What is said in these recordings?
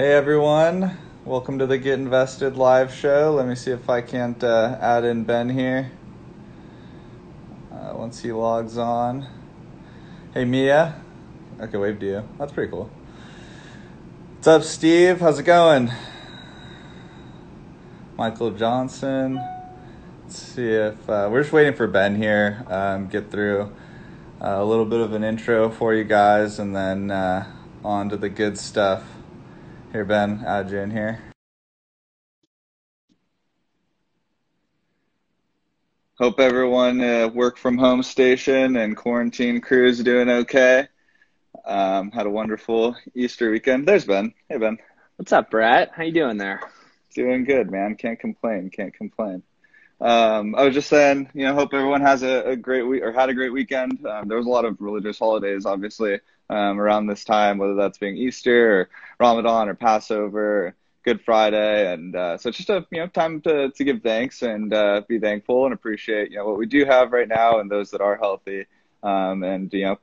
Hey everyone, welcome to the Get Invested live show. Let me see if I can't uh, add in Ben here uh, once he logs on. Hey Mia. Okay, wave to you. That's pretty cool. What's up, Steve? How's it going? Michael Johnson. Let's see if uh, we're just waiting for Ben here. Um, get through uh, a little bit of an intro for you guys, and then uh, on to the good stuff. Here, Ben, add you in here. Hope everyone uh, work from home station and quarantine crew is doing okay. Um, had a wonderful Easter weekend. There's Ben. Hey Ben. What's up, Brett? How you doing there? Doing good, man. Can't complain. Can't complain. Um, I was just saying, you know, hope everyone has a, a great week or had a great weekend. Um, there was a lot of religious holidays, obviously, um, around this time, whether that's being Easter or Ramadan or Passover, or Good Friday, and uh, so it's just a you know time to to give thanks and uh, be thankful and appreciate you know what we do have right now and those that are healthy, um, and you know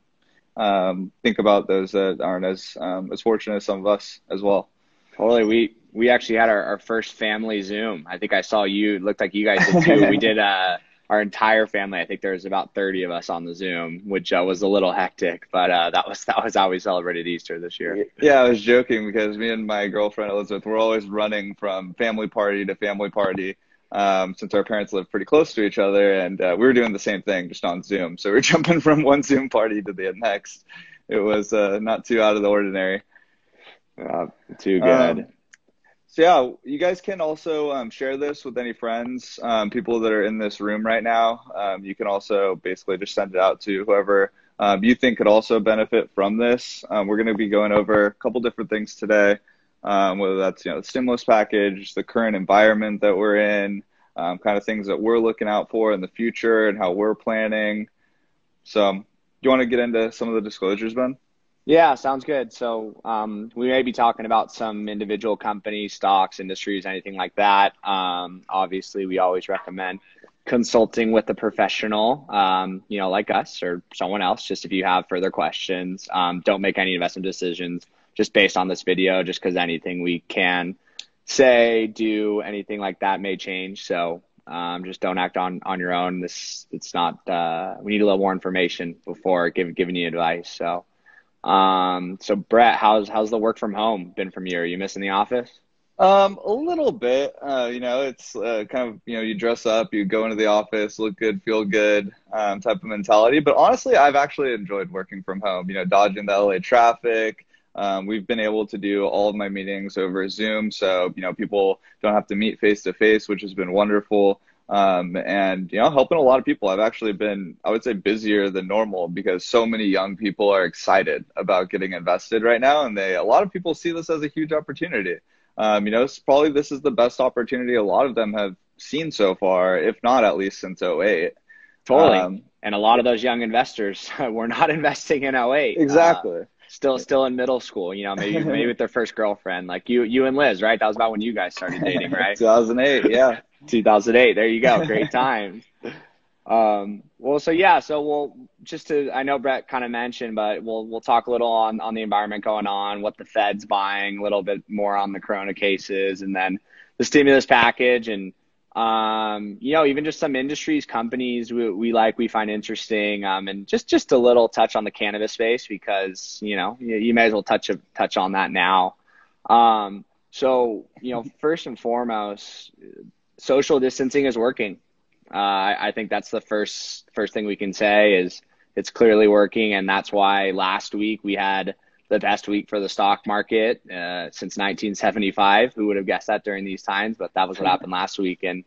um, think about those that aren't as um, as fortunate as some of us as well. Totally, we we actually had our, our first family Zoom. I think I saw you. It looked like you guys did too. we did uh, our entire family. I think there was about 30 of us on the Zoom, which uh, was a little hectic, but uh, that was that was how we celebrated Easter this year. Yeah, I was joking because me and my girlfriend Elizabeth were always running from family party to family party um, since our parents live pretty close to each other, and uh, we were doing the same thing just on Zoom. So we are jumping from one Zoom party to the next. It was uh, not too out of the ordinary. Uh, too good. Um, so yeah, you guys can also um, share this with any friends, um, people that are in this room right now. Um, you can also basically just send it out to whoever um, you think could also benefit from this. Um, we're going to be going over a couple different things today, um, whether that's you know the stimulus package, the current environment that we're in, kind of things that we're looking out for in the future, and how we're planning. So, do you want to get into some of the disclosures, Ben? Yeah, sounds good. So um, we may be talking about some individual companies, stocks, industries, anything like that. Um, obviously, we always recommend consulting with a professional, um, you know, like us or someone else. Just if you have further questions, um, don't make any investment decisions just based on this video. Just because anything we can say, do, anything like that may change. So um, just don't act on on your own. This it's not. Uh, we need a little more information before give, giving you advice. So. Um, so Brett, how's how's the work from home been from you? Are you missing the office? Um, a little bit. Uh, you know, it's uh, kind of you know you dress up, you go into the office, look good, feel good, um, type of mentality. But honestly, I've actually enjoyed working from home. You know, dodging the LA traffic. Um, we've been able to do all of my meetings over Zoom, so you know people don't have to meet face to face, which has been wonderful um, and you know helping a lot of people. I've actually been i would say busier than normal because so many young people are excited about getting invested right now and they a lot of people see this as a huge opportunity. Um, you know probably this is the best opportunity a lot of them have seen so far if not at least since 08 totally. Um, and a lot of those young investors were not investing in 08 exactly uh, still still in middle school you know maybe maybe with their first girlfriend like you you and liz right? That was about when you guys started dating right? 2008 yeah 2008 there you go. Great times. Um well so yeah so we'll just to i know brett kind of mentioned but we'll we'll talk a little on on the environment going on what the fed's buying a little bit more on the corona cases and then the stimulus package. And um, you know, even just some industries, companies we, we like, we find interesting, um, and just just a little touch on the cannabis space because you know you, you may as well touch a, touch on that now. Um, so you know, first and foremost, social distancing is working. Uh, I, I think that's the first first thing we can say is it's clearly working, and that's why last week we had the best week for the stock market uh, since 1975. Who would have guessed that during these times? But that was what happened last week. And,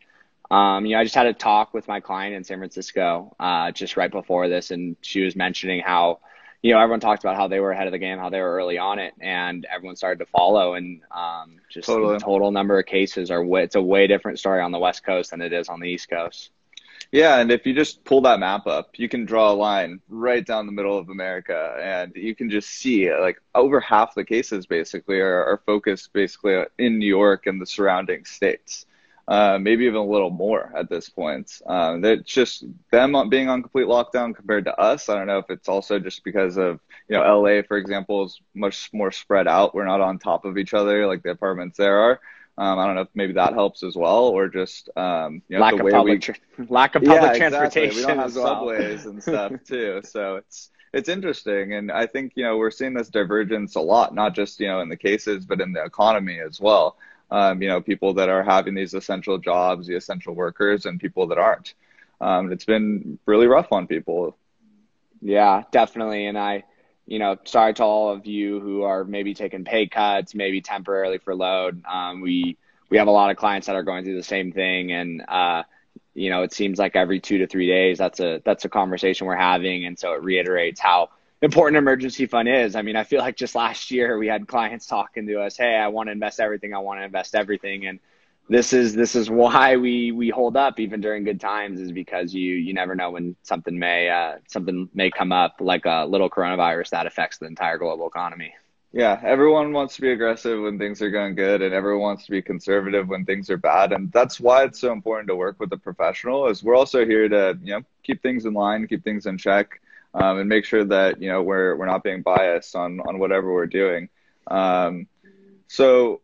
um, you know, I just had a talk with my client in San Francisco uh, just right before this, and she was mentioning how, you know, everyone talked about how they were ahead of the game, how they were early on it, and everyone started to follow. And um, just totally. the total number of cases are way, it's a way different story on the West Coast than it is on the East Coast. Yeah, and if you just pull that map up, you can draw a line right down the middle of America, and you can just see like over half the cases basically are, are focused basically in New York and the surrounding states. Uh, maybe even a little more at this point. Um, it's just them being on complete lockdown compared to us. I don't know if it's also just because of, you know, LA, for example, is much more spread out. We're not on top of each other like the apartments there are. Um, I don't know if maybe that helps as well, or just um, you know, lack, of public tra- lack of public yeah, transportation. Exactly. We don't have well. subways and stuff too, so it's it's interesting, and I think you know we're seeing this divergence a lot, not just you know in the cases, but in the economy as well um, you know, people that are having these essential jobs, the essential workers, and people that aren't. Um, it's been really rough on people. Yeah, definitely. And I, you know, sorry to all of you who are maybe taking pay cuts, maybe temporarily for load. Um, we we have a lot of clients that are going through the same thing, and uh, you know, it seems like every two to three days, that's a that's a conversation we're having, and so it reiterates how important emergency fund is. I mean, I feel like just last year we had clients talking to us, "Hey, I want to invest everything. I want to invest everything." And this is this is why we we hold up even during good times is because you you never know when something may uh, something may come up like a little coronavirus that affects the entire global economy. Yeah, everyone wants to be aggressive when things are going good, and everyone wants to be conservative when things are bad, and that's why it's so important to work with a professional. Is we're also here to you know keep things in line, keep things in check um, and make sure that you know we're we're not being biased on on whatever we're doing. Um, so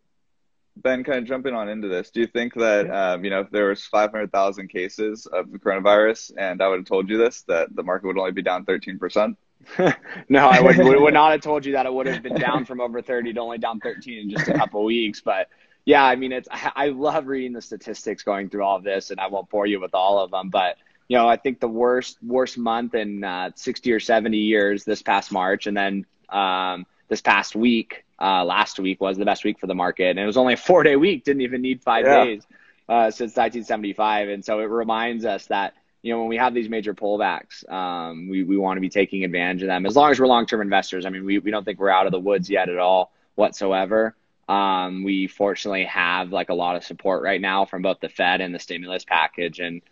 Ben, kind of jumping on into this, do you think that um, you know if there was 500,000 cases of the coronavirus and I would have told you this that the market would only be down 13 percent? no, I would, would not have told you that it would have been down from over 30 to only down 13 in just a couple weeks. But yeah, I mean, it's I love reading the statistics going through all of this, and I won't bore you with all of them, but you know, I think the worst worst month in uh, 60 or 70 years this past March, and then um, this past week, uh, last week was the best week for the market, and it was only a four day week. Didn't even need five yeah. days uh, since 1975, and so it reminds us that you know when we have these major pullbacks, um, we we want to be taking advantage of them as long as we're long term investors. I mean, we we don't think we're out of the woods yet at all whatsoever. Um, we fortunately have like a lot of support right now from both the Fed and the stimulus package, and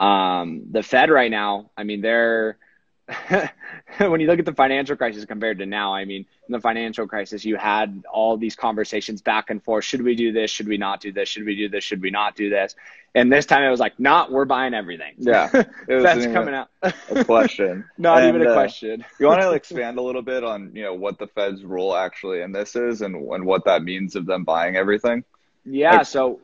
um, the Fed right now, I mean, they're when you look at the financial crisis compared to now, I mean, in the financial crisis, you had all these conversations back and forth. Should we do this? Should we not do this? Should we do this? Should we not do this? And this time it was like, not, we're buying everything. Yeah. That's coming out. a question. not and, even a uh, question. you want to expand a little bit on, you know, what the Fed's role actually in this is and, and what that means of them buying everything? Yeah. Like, so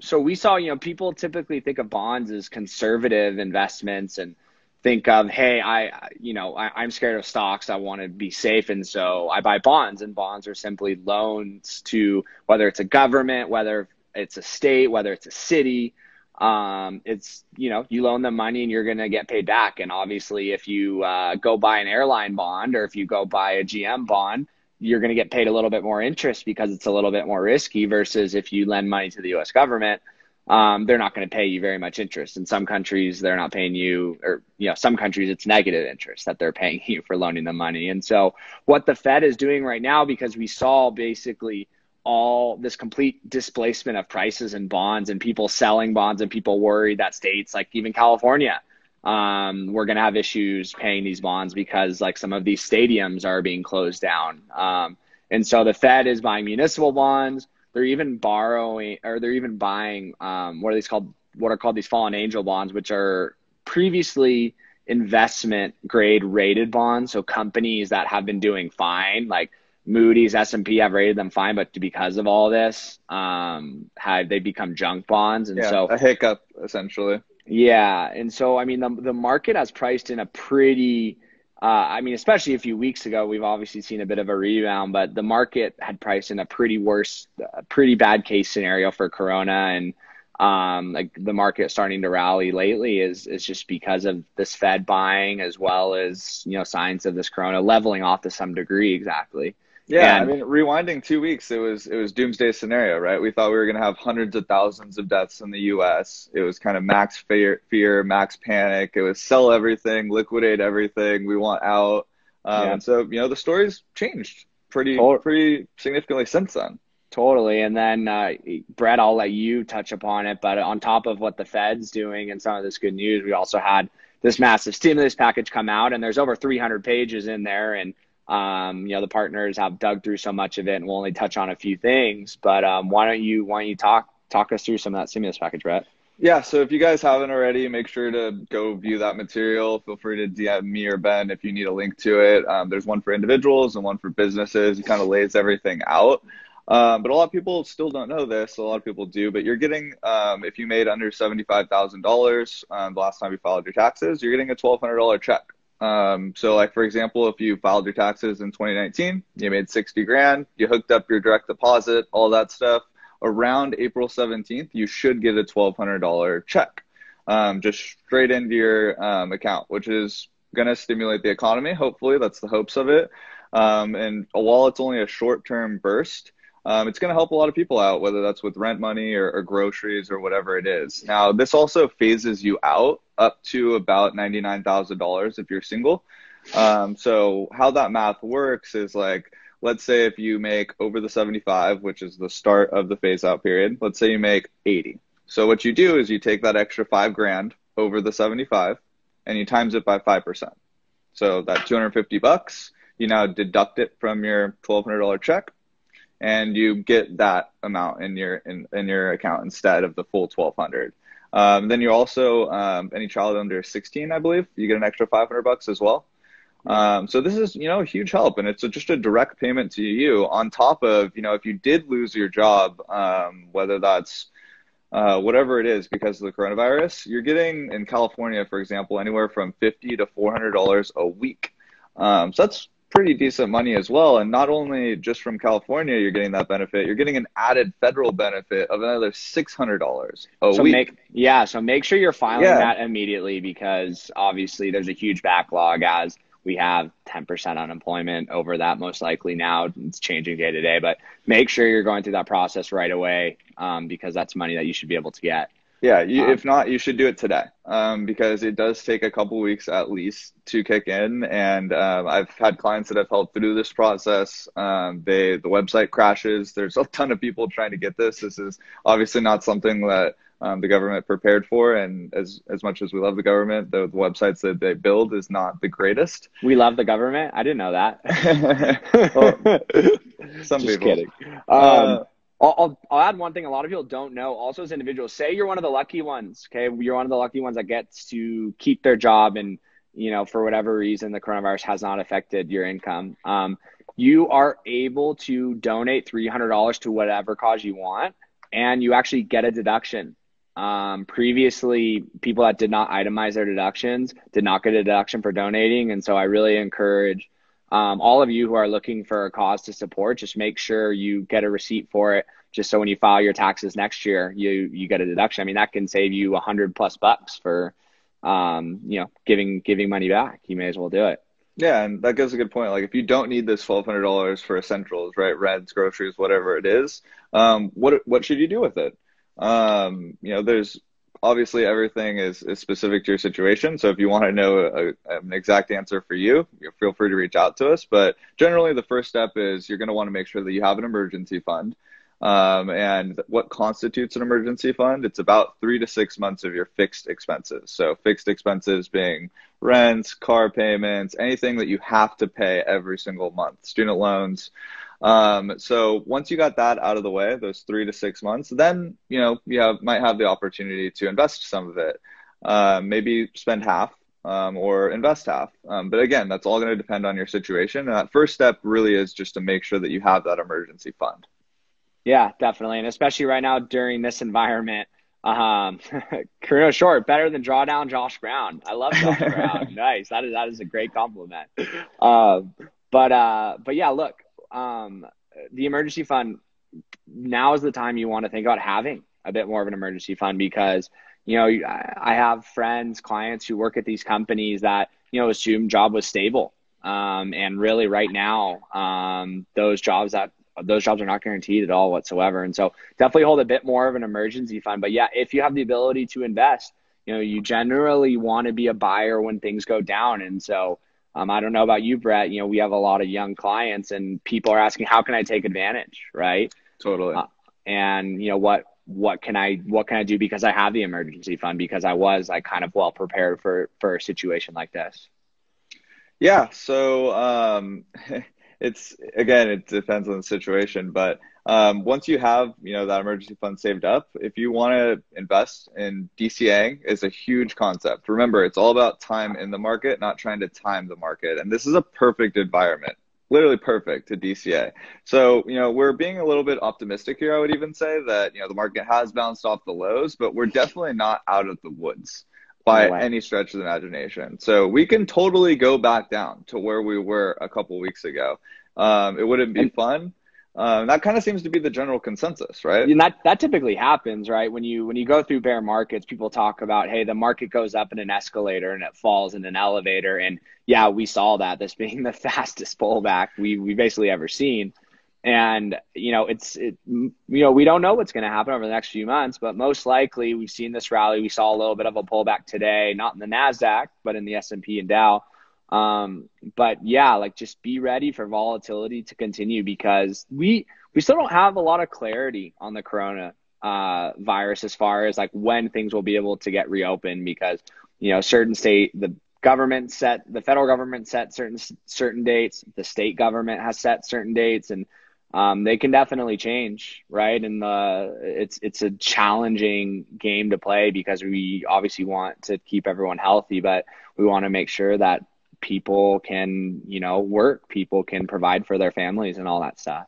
so we saw, you know, people typically think of bonds as conservative investments and think of, hey, I, you know, I, am scared of stocks. I want to be safe. And so I buy bonds and bonds are simply loans to whether it's a government, whether it's a state, whether it's a city. Um, it's, you know, you loan them money and you're going to get paid back. And obviously if you uh, go buy an airline bond or if you go buy a GM bond, you're going to get paid a little bit more interest because it's a little bit more risky versus if you lend money to the US government, um, they're not going to pay you very much interest. In some countries, they're not paying you, or, you know, some countries it's negative interest that they're paying you for loaning them money. And so what the Fed is doing right now, because we saw basically all this complete displacement of prices and bonds and people selling bonds and people worried that states like even California, um, we're going to have issues paying these bonds because like some of these stadiums are being closed down. Um, and so the Fed is buying municipal bonds. They're even borrowing or they're even buying um, what are these called? What are called these fallen angel bonds, which are previously investment grade rated bonds. So companies that have been doing fine, like Moody's, S and P have rated them fine, but because of all this, um, have they become junk bonds? And yeah, so a hiccup essentially. Yeah, and so I mean the the market has priced in a pretty. Uh, I mean, especially a few weeks ago, we've obviously seen a bit of a rebound, but the market had priced in a pretty worse, a pretty bad case scenario for Corona, and um, like the market starting to rally lately is is just because of this Fed buying as well as you know signs of this Corona leveling off to some degree. Exactly. Yeah, and, I mean, rewinding two weeks, it was it was doomsday scenario, right? We thought we were going to have hundreds of thousands of deaths in the U.S. It was kind of max fear, fear, max panic. It was sell everything, liquidate everything. We want out. Um, yeah. So, you know, the story's changed pretty totally. pretty significantly since then. Totally. And then, uh, Brett, I'll let you touch upon it. But on top of what the Fed's doing and some of this good news, we also had this massive stimulus package come out, and there's over 300 pages in there, and um, you know, the partners have dug through so much of it, and we'll only touch on a few things. But um, why don't you why don't you talk talk us through some of that stimulus package, Brett. Yeah, so if you guys haven't already, make sure to go view that material. Feel free to DM me or Ben if you need a link to it. Um, there's one for individuals and one for businesses. It kind of lays everything out. Um, but a lot of people still don't know this. A lot of people do. But you're getting, um, if you made under $75,000 um, the last time you filed your taxes, you're getting a $1,200 check. Um, so, like for example, if you filed your taxes in 2019, you made 60 grand, you hooked up your direct deposit, all that stuff around April 17th, you should get a $1,200 check um, just straight into your um, account, which is going to stimulate the economy. Hopefully, that's the hopes of it. Um, and while it's only a short term burst, um, it's going to help a lot of people out, whether that's with rent money or, or, groceries or whatever it is. Now, this also phases you out up to about $99,000 if you're single. Um, so, how that math works is like, let's say if you make over the 75, which is the start of the phase out period, let's say you make 80. So what you do is you take that extra five grand over the 75 and you times it by 5%. So that 250 bucks, you now deduct it from your $1,200 check and you get that amount in your, in, in your account instead of the full 1200. Um, then you also, um, any child under 16, I believe, you get an extra 500 bucks as well. Um, so this is, you know, a huge help, and it's a, just a direct payment to you on top of, you know, if you did lose your job, um, whether that's uh, whatever it is because of the coronavirus, you're getting in California, for example, anywhere from fifty to four hundred dollars a week. Um, so that's pretty decent money as well. And not only just from California, you're getting that benefit, you're getting an added federal benefit of another $600 a so week. Make, yeah. So make sure you're filing yeah. that immediately because obviously there's a huge backlog as we have 10% unemployment over that most likely now it's changing day to day but make sure you're going through that process right away um, because that's money that you should be able to get yeah you, um, if not you should do it today um, because it does take a couple weeks at least to kick in and um, i've had clients that have helped through this process um, they the website crashes there's a ton of people trying to get this this is obviously not something that um, the government prepared for. And as as much as we love the government, the, the, websites that they build is not the greatest. We love the government. I didn't know that. well, some Just people. kidding. Uh, um, I'll, I'll, add one thing a lot of people don't know also as individuals. Say you're one of the lucky ones okay? You're one of the lucky ones that gets to keep their job and you know for whatever reason the coronavirus has not affected your income. Um, you are able to donate $300 to whatever cause you want and you actually get a deduction. Um, previously, people that did not itemize their deductions did not get a deduction for donating. And so I really encourage um, all of you who are looking for a cause to support, just make sure you get a receipt for it. Just so when you file your taxes next year, you you get a deduction. I mean, that can save you a hundred plus bucks for, um, you know, giving giving money back. You may as well do it. Yeah, and that gives a good point. Like, if you don't need this twelve hundred dollars for essentials, right, rents, groceries, whatever it is, um, what what should you do with it? Um, you know, there's obviously everything is, is specific to your situation. So if you want to know a, an exact answer for you, feel free to reach out to us. But generally, the first step is you're going to want to make sure that you have an emergency fund. Um, and what constitutes an emergency fund? It's about three to six months of your fixed expenses. So fixed expenses being rents, car payments, anything that you have to pay every single month, student loans. Um, so once you got that out of the way, those three to six months, then you know you have might have the opportunity to invest some of it. Uh, maybe spend half um, or invest half. Um, but again, that's all going to depend on your situation. And that first step really is just to make sure that you have that emergency fund. Yeah, definitely, and especially right now during this environment. Um, Carino Short better than drawdown Josh Brown. I love Josh Brown. Nice. That is that is a great compliment. Um, but uh, but yeah, look, um, the emergency fund, now is the time you want to think about having a bit more of an emergency fund because, you know, I have friends, clients who work at these companies that, you know, assume job was stable. Um, and really right now, um, those jobs that those jobs are not guaranteed at all whatsoever. And so definitely hold a bit more of an emergency fund. But yeah, if you have the ability to invest, you know, you generally want to be a buyer when things go down. And so um, I don't know about you, Brett. You know, we have a lot of young clients, and people are asking, "How can I take advantage?" Right? Totally. Uh, and you know what? What can I what can I do because I have the emergency fund because I was like kind of well prepared for for a situation like this. Yeah. So um, it's again, it depends on the situation, but um, once you have you know that emergency fund saved up, if you want to invest in DCA, is a huge concept. Remember, it's all about time in the market, not trying to time the market. And this is a perfect environment, literally perfect to DCA. So you know we're being a little bit optimistic here. I would even say that you know the market has bounced off the lows, but we're definitely not out of the woods by no any stretch of the imagination. So we can totally go back down to where we were a couple weeks ago. Um, it wouldn't be fun um, that kind of seems to be the general consensus, right? And that that typically happens, right? When you when you go through bear markets, people talk about, hey, the market goes up in an escalator and it falls in an elevator, and yeah, we saw that. This being the fastest pullback we we basically ever seen, and you know it's it, you know we don't know what's going to happen over the next few months, but most likely we've seen this rally. We saw a little bit of a pullback today, not in the Nasdaq, but in the S and P and Dow. Um, but yeah, like just be ready for volatility to continue because we we still don't have a lot of clarity on the corona uh, virus as far as like when things will be able to get reopened because you know certain state the government set the federal government set certain certain dates the state government has set certain dates and um, they can definitely change right? And the it's it's a challenging game to play because we obviously want to keep everyone healthy but we want to make sure that people can, you know, work, people can provide for their families and all that stuff.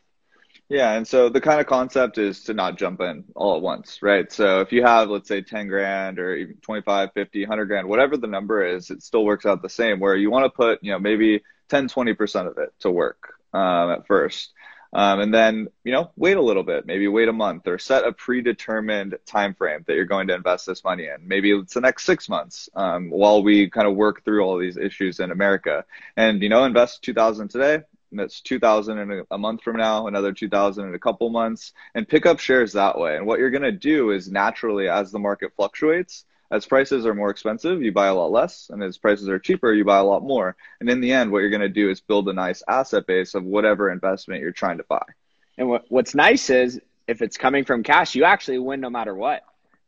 Yeah, and so the kind of concept is to not jump in all at once, right? So if you have, let's say, 10 grand or even 25, 50, 100 grand, whatever the number is, it still works out the same where you want to put, you know, maybe 10, 20% of it to work um, at first. Um, and then, you know, wait a little bit, maybe wait a month or set a predetermined time frame that you're going to invest this money in. Maybe it's the next six months um, while we kind of work through all these issues in America. And, you know, invest 2000 today, and that's 2000 in a, month from now another 2000 in a couple months and pick up shares that way and what you're going to do is naturally as the market fluctuates as prices are more expensive, you buy a lot less, and as prices are cheaper, you buy a lot more. And in the end, what you're going to do is build a nice asset base of whatever investment you're trying to buy. And what, what's nice is if it's coming from cash, you actually win no matter what.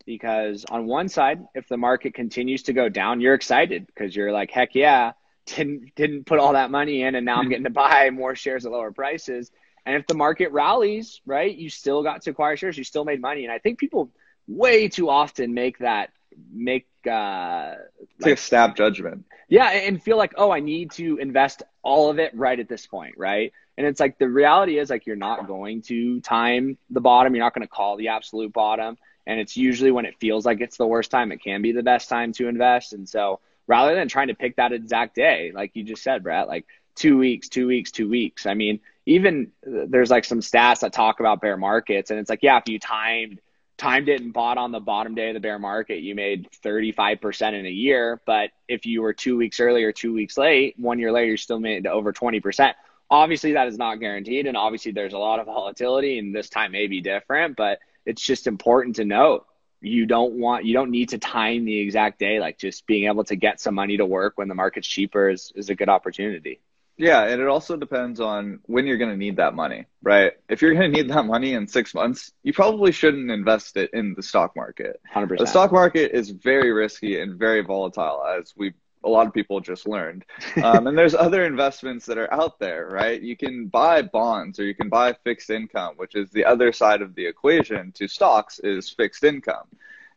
Because on one side, if the market continues to go down, you're excited because you're like, heck yeah, didn't didn't put all that money in, and now I'm getting to mm-hmm. buy more shares at lower prices. And if the market rallies, right, you still got to acquire shares, you still made money. And I think people way too often make that make uh like, like a snap judgment. Yeah and feel like oh i need to invest all of it right at this point right? And it's like the reality is like you're not going to time the bottom. You're not going to call the absolute bottom. And it's usually when it feels like it's the worst time it can be the best time to invest. And so rather than trying to pick that exact day like you just said brett like two weeks two weeks two weeks. I mean even there's like some stats that talk about bear markets. And it's like yeah if you timed timed it and bought on the bottom day of the bear market, you made 35% in a year. But if you were two weeks early or two weeks late, one year later, you still made over 20%. Obviously, that is not guaranteed. And obviously, there's a lot of volatility, and this time may be different. But it's just important to note you don't want, you don't need to time the exact day. Like just being able to get some money to work when the market's cheaper is, is a good opportunity. Yeah, and it also depends on when you're going to need that money, right? If you're going to need that money in six months, you probably shouldn't invest it in the stock market. 100%. The stock market is very risky and very volatile, as we a lot of people just learned. Um, and there's other investments that are out there, right? You can buy bonds or you can buy fixed income, which is the other side of the equation to stocks is fixed income.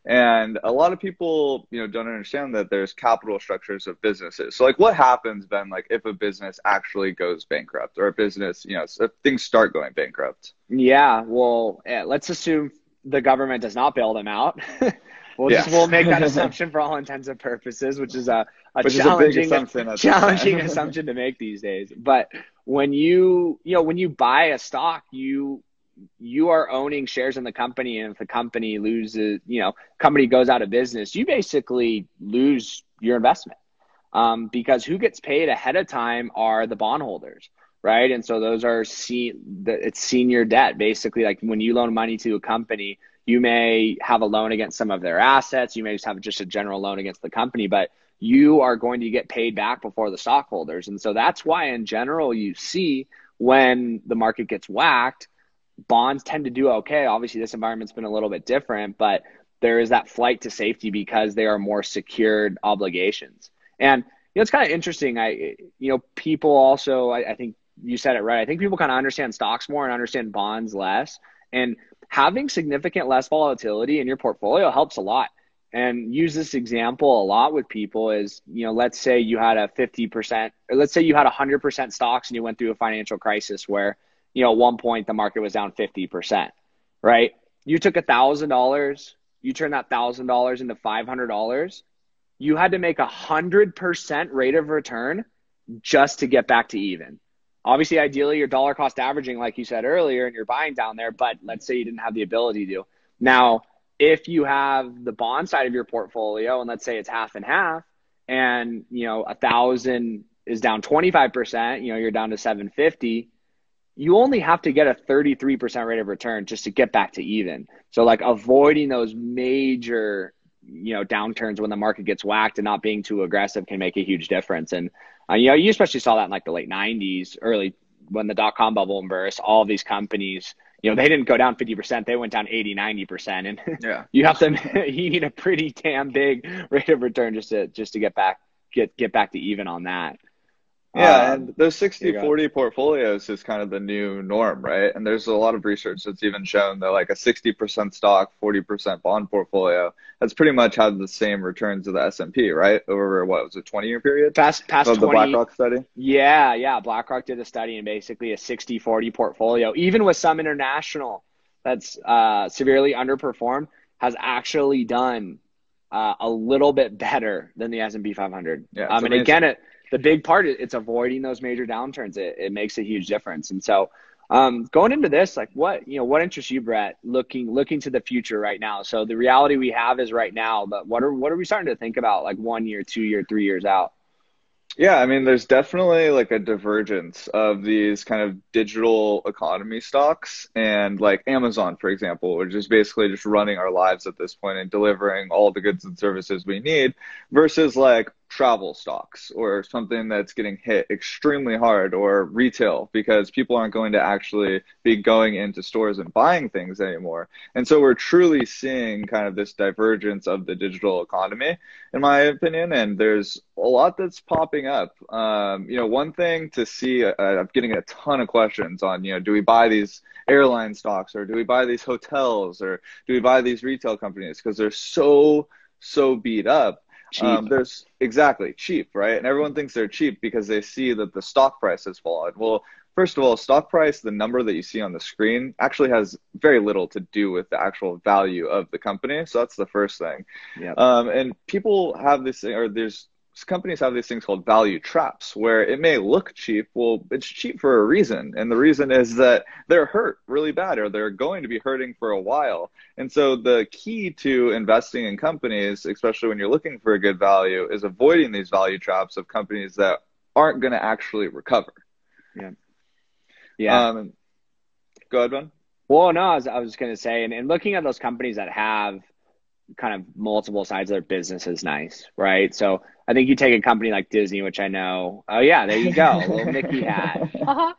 And a lot of people, you know, don't understand that there's capital structures of businesses. So like what happens then like if a business actually goes bankrupt or a business, you know, if things start going bankrupt? Yeah, well, yeah, let's assume the government does not bail them out. we'll yeah. just we'll make that assumption for all intents and purposes, which is a, a which challenging a assumption, challenging assumption to make these days. But when you you know when you buy a stock, you you are owning shares in the company and if the company loses you know company goes out of business you basically lose your investment. Um, because who gets paid ahead of time are the bondholders right? And so those are see it's senior debt. Basically like when you loan money to a company you may have a loan against some of their assets you may just have just a general loan against the company but you are going to get paid back before the stockholders. And so that's why in general you see when the market gets whacked bonds tend to do okay. Obviously, this environment's been a little bit different, but there is that flight to safety because they are more secured obligations. And you know, it's kind of interesting. I, you know, people also, I, I think you said it right. I think people kind of understand stocks more and understand bonds less. And having significant less volatility in your portfolio helps a lot. And use this example a lot with people is, you know, let's say you had a 50% or let's say you had 100% stocks and you went through a financial crisis where, you know, at one point the market was down 50%, right? You took a $1,000, you turned that $1,000 into $500. You had to make a 100% rate of return just to get back to even. Obviously, ideally, you're dollar cost averaging, like you said earlier, and you're buying down there. But let's say you didn't have the ability to. Now, if you have the bond side of your portfolio, and let's say it's half and half, and you know a thousand is down 25%, you know you're down to 750. You only have to get a 33% rate of return just to get back to even. So like avoiding those major you know downturns when the market gets whacked and not being too aggressive can make a huge difference. And uh, you know you especially saw that in like the late 90s early when the dot com bubble burst all these companies you know they didn't go down 50% they went down 80 90% and yeah. you have to you need a pretty damn big rate of return just to just to get back get get back to even on that yeah, um, and those 60 40 portfolios is kind of the new norm, right? And there's a lot of research that's even shown that like a 60% stock, 40% bond portfolio has pretty much had the same returns of the S&P, right? Over what was it, 20 year period? Past past of 20, the BlackRock study? Yeah, yeah, BlackRock did a study and basically a 60 40 portfolio, even with some international that's uh, severely underperformed has actually done uh, a little bit better than the S&P 500. Yeah, um, and again, it the big part is it's avoiding those major downturns. It, it makes a huge difference. And so um, going into this, like what you know, what interests you, Brett? Looking looking to the future right now. So the reality we have is right now, but what are what are we starting to think about like one year, two year, three years out? Yeah, I mean, there's definitely like a divergence of these kind of digital economy stocks and like Amazon, for example, which is basically just running our lives at this point and delivering all the goods and services we need versus like travel stocks or something that's getting hit extremely hard or retail because people aren't going to actually be going into stores and buying things anymore. And so we're truly seeing kind of this divergence of the digital economy, in my opinion. And there's a lot that's popping up. Um, you know, one thing to see, uh, I'm getting a ton of questions on, you know, do we buy these airline stocks or do we buy these hotels or do we buy these retail companies? Because they're so, so beat up um, there's exactly cheap, right? And everyone thinks they're cheap because they see that the stock price has fallen. Well, first of all, stock price, the number that you see on the screen, actually has very little to do with the actual value of the company. So that's the first thing. Yep. Um, and people have this, or there's companies have these things called value traps where it may look cheap. Well, it's cheap for a reason. And the reason is that they're hurt really bad or they're going to be hurting for a while. And so the key to investing in companies, especially when you're looking for a good value, is avoiding these value traps of companies that aren't going to actually recover. Yeah. Yeah. Um, go ahead, Ben. Well, no, I was, I was going to say, and, and looking at those companies that have kind of multiple sides of their business is nice, right? So I think you take a company like Disney, which I know. Oh yeah, there you go, little Mickey hat. Uh-huh.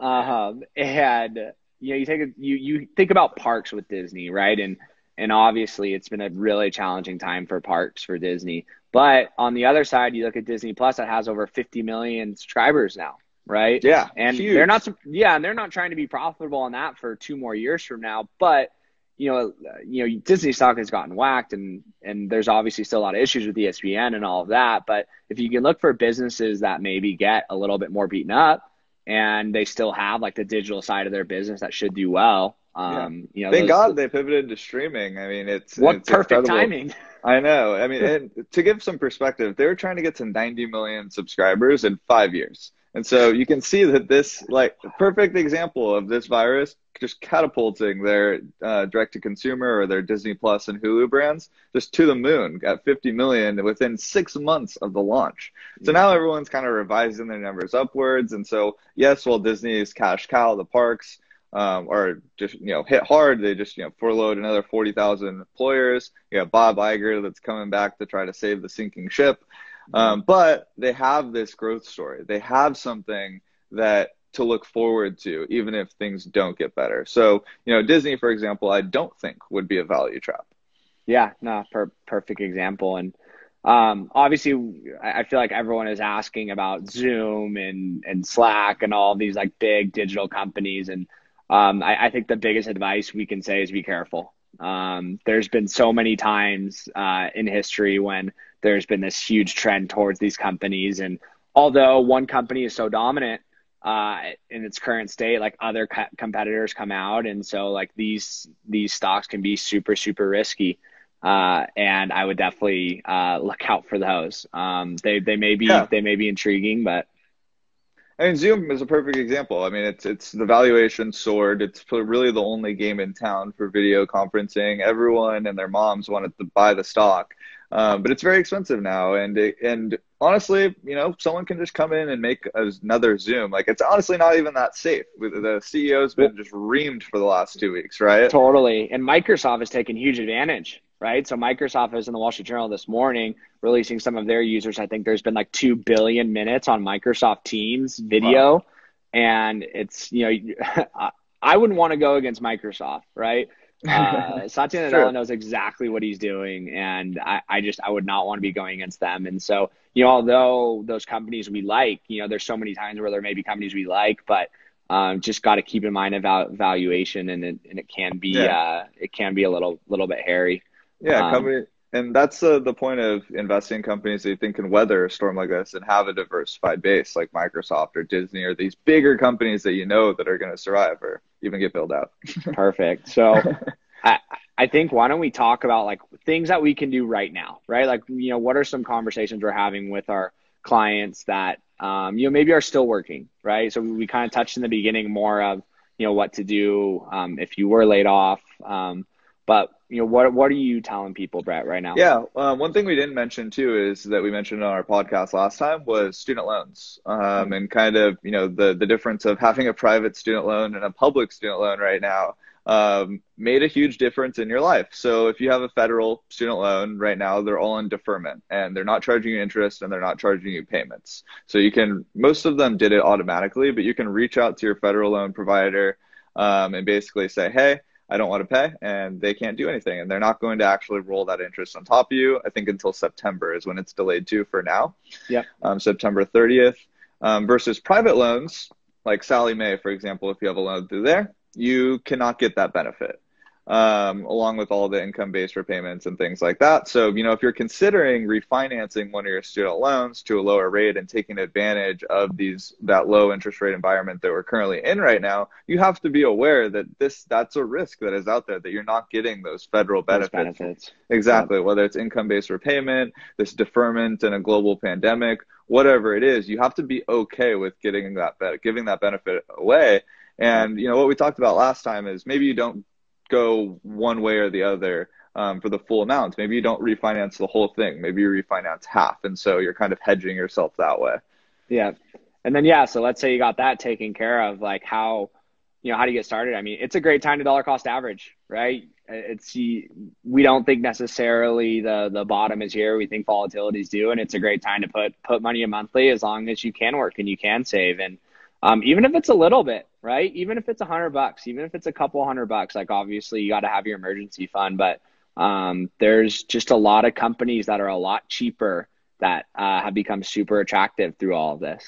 Um, and you know, you take a, you you think about parks with Disney, right? And and obviously, it's been a really challenging time for parks for Disney. But on the other side, you look at Disney Plus that has over 50 million subscribers now, right? Yeah, and huge. they're not yeah, and they're not trying to be profitable on that for two more years from now, but you know, you know, Disney stock has gotten whacked, and and there's obviously still a lot of issues with ESPN and all of that. But if you can look for businesses that maybe get a little bit more beaten up, and they still have like the digital side of their business that should do well. Um, yeah. you know, thank those, God they pivoted to streaming. I mean, it's what it's perfect incredible. timing. I know. I mean, to give some perspective, they were trying to get to 90 million subscribers in five years. And so you can see that this, like, perfect example of this virus just catapulting their uh, direct to consumer or their Disney Plus and Hulu brands just to the moon at 50 million within six months of the launch. So now everyone's kind of revising their numbers upwards. And so, yes, while Disney's cash cow, the parks, um, are just you know hit hard. They just you know furloughed another forty thousand employers. You have Bob Iger that's coming back to try to save the sinking ship. Um, but they have this growth story. They have something that to look forward to, even if things don't get better. So, you know, Disney, for example, I don't think would be a value trap. Yeah, no, per- perfect example. And um, obviously, I feel like everyone is asking about Zoom and and Slack and all these like big digital companies, and um, I, I, think the biggest advice we can say is be careful. Um, there's been so many times uh, in history when there's been this huge trend towards these companies, and although one company is so dominant uh, in its current state, like other co- competitors come out, and so like these these stocks can be super super risky. Uh, and I would definitely uh, look out for those. Um, they they may be yeah. they may be intriguing, but I mean Zoom is a perfect example. I mean it's it's the valuation soared. It's really the only game in town for video conferencing. Everyone and their moms wanted to buy the stock, um, but it's very expensive now. And it, and honestly, you know, someone can just come in and make another Zoom. Like it's honestly not even that safe. The CEO's been just reamed for the last two weeks, right? Totally. And Microsoft has taken huge advantage right? So Microsoft was in the Wall Street Journal this morning releasing some of their users. I think there's been like 2 billion minutes on Microsoft Teams video. Wow. And it's, you know, I wouldn't want to go against Microsoft, right? Uh, Satya Nadella knows exactly what he's doing. And I, I just, I would not want to be going against them. And so, you know, although those companies we like, you know, there's so many times where there may be companies we like, but um, just got to keep in mind about valuation and it, and it can be, yeah. uh, it can be a little, little bit hairy. Yeah, um, company, and that's uh, the point of investing in companies that you think can weather a storm like this and have a diversified base, like Microsoft or Disney or these bigger companies that you know that are going to survive or even get built out. Perfect. So, I I think why don't we talk about like things that we can do right now, right? Like you know, what are some conversations we're having with our clients that um, you know maybe are still working, right? So we, we kind of touched in the beginning more of you know what to do um, if you were laid off. Um, but you know, what what are you telling people, Brett, right now? Yeah, um, one thing we didn't mention too is that we mentioned on our podcast last time was student loans, um, mm-hmm. and kind of you know the the difference of having a private student loan and a public student loan right now um, made a huge difference in your life. So if you have a federal student loan right now, they're all in deferment and they're not charging you interest and they're not charging you payments. So you can most of them did it automatically, but you can reach out to your federal loan provider um, and basically say, hey I don't want to pay, and they can't do anything. And they're not going to actually roll that interest on top of you. I think until September is when it's delayed to for now. Yeah. Um, September 30th. Um, versus private loans, like Sallie Mae, for example, if you have a loan through there, you cannot get that benefit um, along with all the income based repayments and things like that. So, you know, if you're considering refinancing one of your student loans to a lower rate and taking advantage of these that low interest rate environment that we're currently in right now, you have to be aware that this that's a risk that is out there that you're not getting those federal benefits. Those benefits. Exactly. Yeah. Whether it's income based repayment, this deferment in a global pandemic, whatever it is, you have to be okay with getting that giving that benefit away. And you know what we talked about last time is maybe you don't go one way or the other um, for the full amount. Maybe you don't refinance the whole thing. Maybe you refinance half, and so you're kind of hedging yourself that way. Yeah, and then yeah, so let's say you got that taken care of. Like how, you know, how do you get started? I mean, it's a great time to dollar cost average, right? It's we don't think necessarily the the bottom is here. We think volatility is due, and it's a great time to put put money in monthly as long as you can work and you can save and um, even if it's a little bit, right? Even if it's a hundred bucks, even if it's a couple hundred bucks, like obviously you got to have your emergency fund, but um, there's just a lot of companies that are a lot cheaper that uh, have become super attractive through all of this.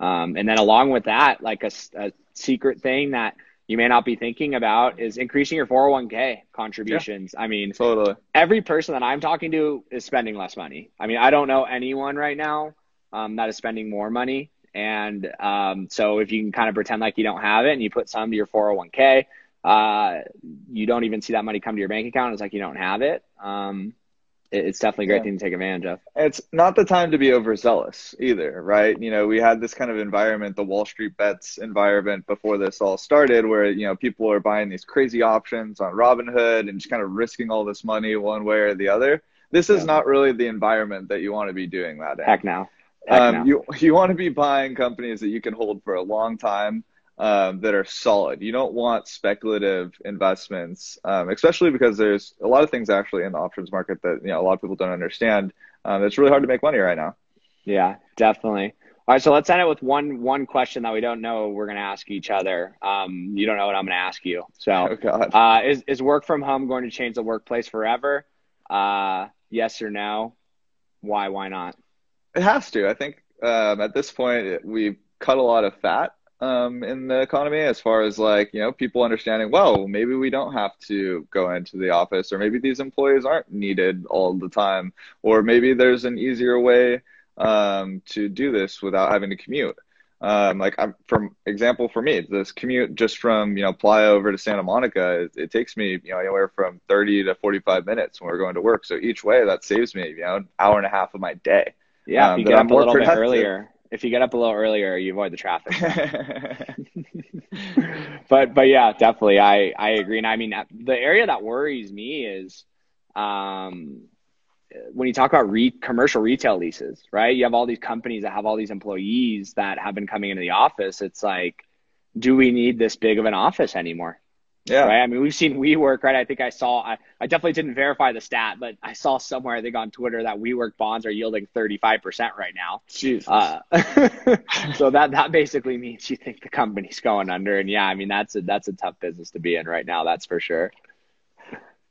Um, and then along with that, like a, a, secret thing that you may not be thinking about is increasing your 401k contributions. Yeah, I mean, totally. Every person that I'm talking to is spending less money. I mean, I don't know anyone right now um, that is spending more money. And um, so if you can kind of pretend like you don't have it and you put some to your 401k, uh, you don't even see that money come to your bank account. It's like you don't have it. Um, it it's definitely a great yeah. thing to take advantage of. It's not the time to be overzealous either, right? You know, we had this kind of environment, the Wall Street bets environment before this all started, where, you know, people are buying these crazy options on Robinhood and just kind of risking all this money one way or the other. This is yeah. not really the environment that you want to be doing that in. Heck no. Um, you you want to be buying companies that you can hold for a long time um, that are solid. You don't want speculative investments, um, especially because there's a lot of things actually in the options market that you know a lot of people don't understand. Um, it's really hard to make money right now. Yeah, definitely. All right, so let's end it with one one question that we don't know we're going to ask each other. Um, you don't know what I'm going to ask you. So, oh, uh, is is work from home going to change the workplace forever? Uh, yes or no? why why not? It has to. I think um, at this point we've cut a lot of fat um, in the economy as far as like you know people understanding. Well, maybe we don't have to go into the office, or maybe these employees aren't needed all the time, or maybe there's an easier way um, to do this without having to commute. Um, like I'm, from example for me, this commute just from you know Playa over to Santa Monica, it, it, takes me you know anywhere from 30 to 45 minutes when we're going to work. So each way that saves me you know an hour and a half of my day. Yeah, um, if you get up a little bit earlier. If you get up a little earlier, you avoid the traffic. but but yeah, definitely, I I agree. And I mean, the area that worries me is um, when you talk about re- commercial retail leases, right? You have all these companies that have all these employees that have been coming into the office. It's like, do we need this big of an office anymore? Yeah. Right. I mean, we've seen WeWork, right? I think I saw, I, I definitely didn't verify the stat, but I saw somewhere, I think on Twitter, that WeWork bonds are yielding 35% right now. Jesus. Uh, so that, that basically means you think the company's going under. And yeah, I mean, that's a, that's a tough business to be in right now. That's for sure.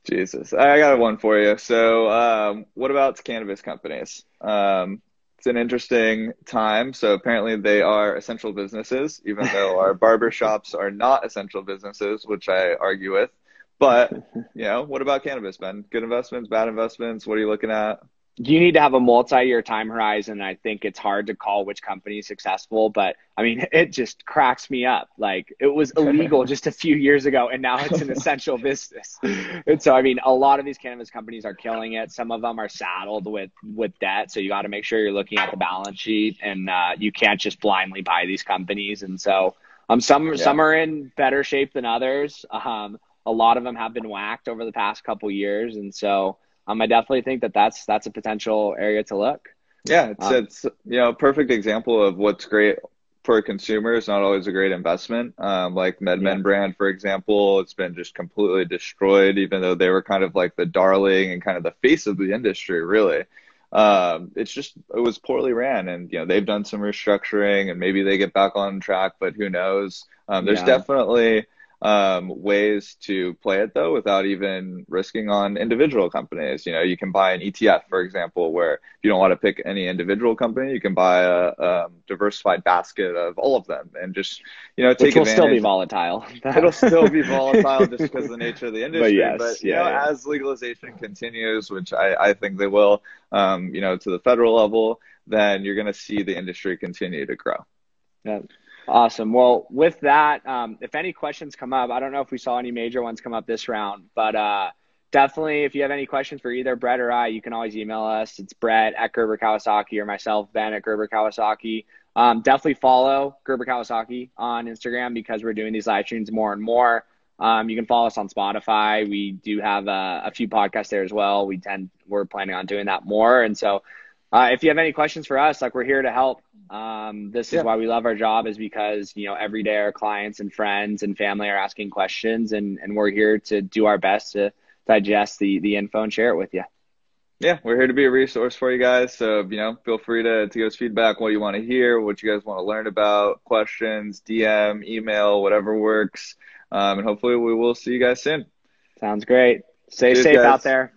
Jesus, I got one for you. So, um, what about cannabis companies? Um, it's an interesting time. So apparently they are essential businesses, even though our barber shops are not essential businesses, which I argue with. But you know, what about cannabis, Ben? Good investments, bad investments? What are you looking at? You need to have a multi-year time horizon. I think it's hard to call which company is successful, but I mean, it just cracks me up. Like it was illegal just a few years ago, and now it's an essential business. And so, I mean, a lot of these cannabis companies are killing it. Some of them are saddled with with debt, so you got to make sure you're looking at the balance sheet, and uh, you can't just blindly buy these companies. And so, um, some yeah. some are in better shape than others. Um, a lot of them have been whacked over the past couple years, and so um, I definitely think that that's that's a potential area to look. Yeah, it's um, it's you know perfect example of what's great for a consumer is not always a great investment. Um, like MedMen yeah. brand, for example, it's been just completely destroyed, even though they were kind of like the darling and kind of the face of the industry, really. Um, it's just it was poorly ran, and you know they've done some restructuring, and maybe they get back on track, but who knows? Um, there's yeah. definitely um, ways to play it though without even risking on individual companies. You know, you can buy an ETF, for example, where if you don't want to pick any individual company, you can buy a, a diversified basket of all of them and just you know take Which will advantage. still be volatile. It'll still be volatile just because of the nature of the industry. But, yes, but you yeah, know, yeah. as legalization continues, which I, I think they will, um, you know, to the federal level, then you're going to see the industry continue to grow. Yeah. Awesome. Well, with that, um, if any questions come up, I don't know if we saw any major ones come up this round, but uh, definitely if you have any questions for either Brett or I, you can always email us. It's Brett at Gerber Kawasaki or myself, Ben at Gerber Kawasaki. Um, definitely follow Gerber Kawasaki on Instagram because we're doing these live streams more and more. Um, you can follow us on Spotify. We do have a, a few podcasts there as well. We tend we're planning on doing that more, and so uh, if you have any questions for us, like we're here to help. Um, this is yeah. why we love our job is because, you know, every day our clients and friends and family are asking questions and, and we're here to do our best to digest the, the info and share it with you. Yeah, we're here to be a resource for you guys. So, you know, feel free to, to give us feedback, what you want to hear, what you guys want to learn about, questions, DM, email, whatever works. Um, and hopefully we will see you guys soon. Sounds great. Stay Cheers, safe guys. out there.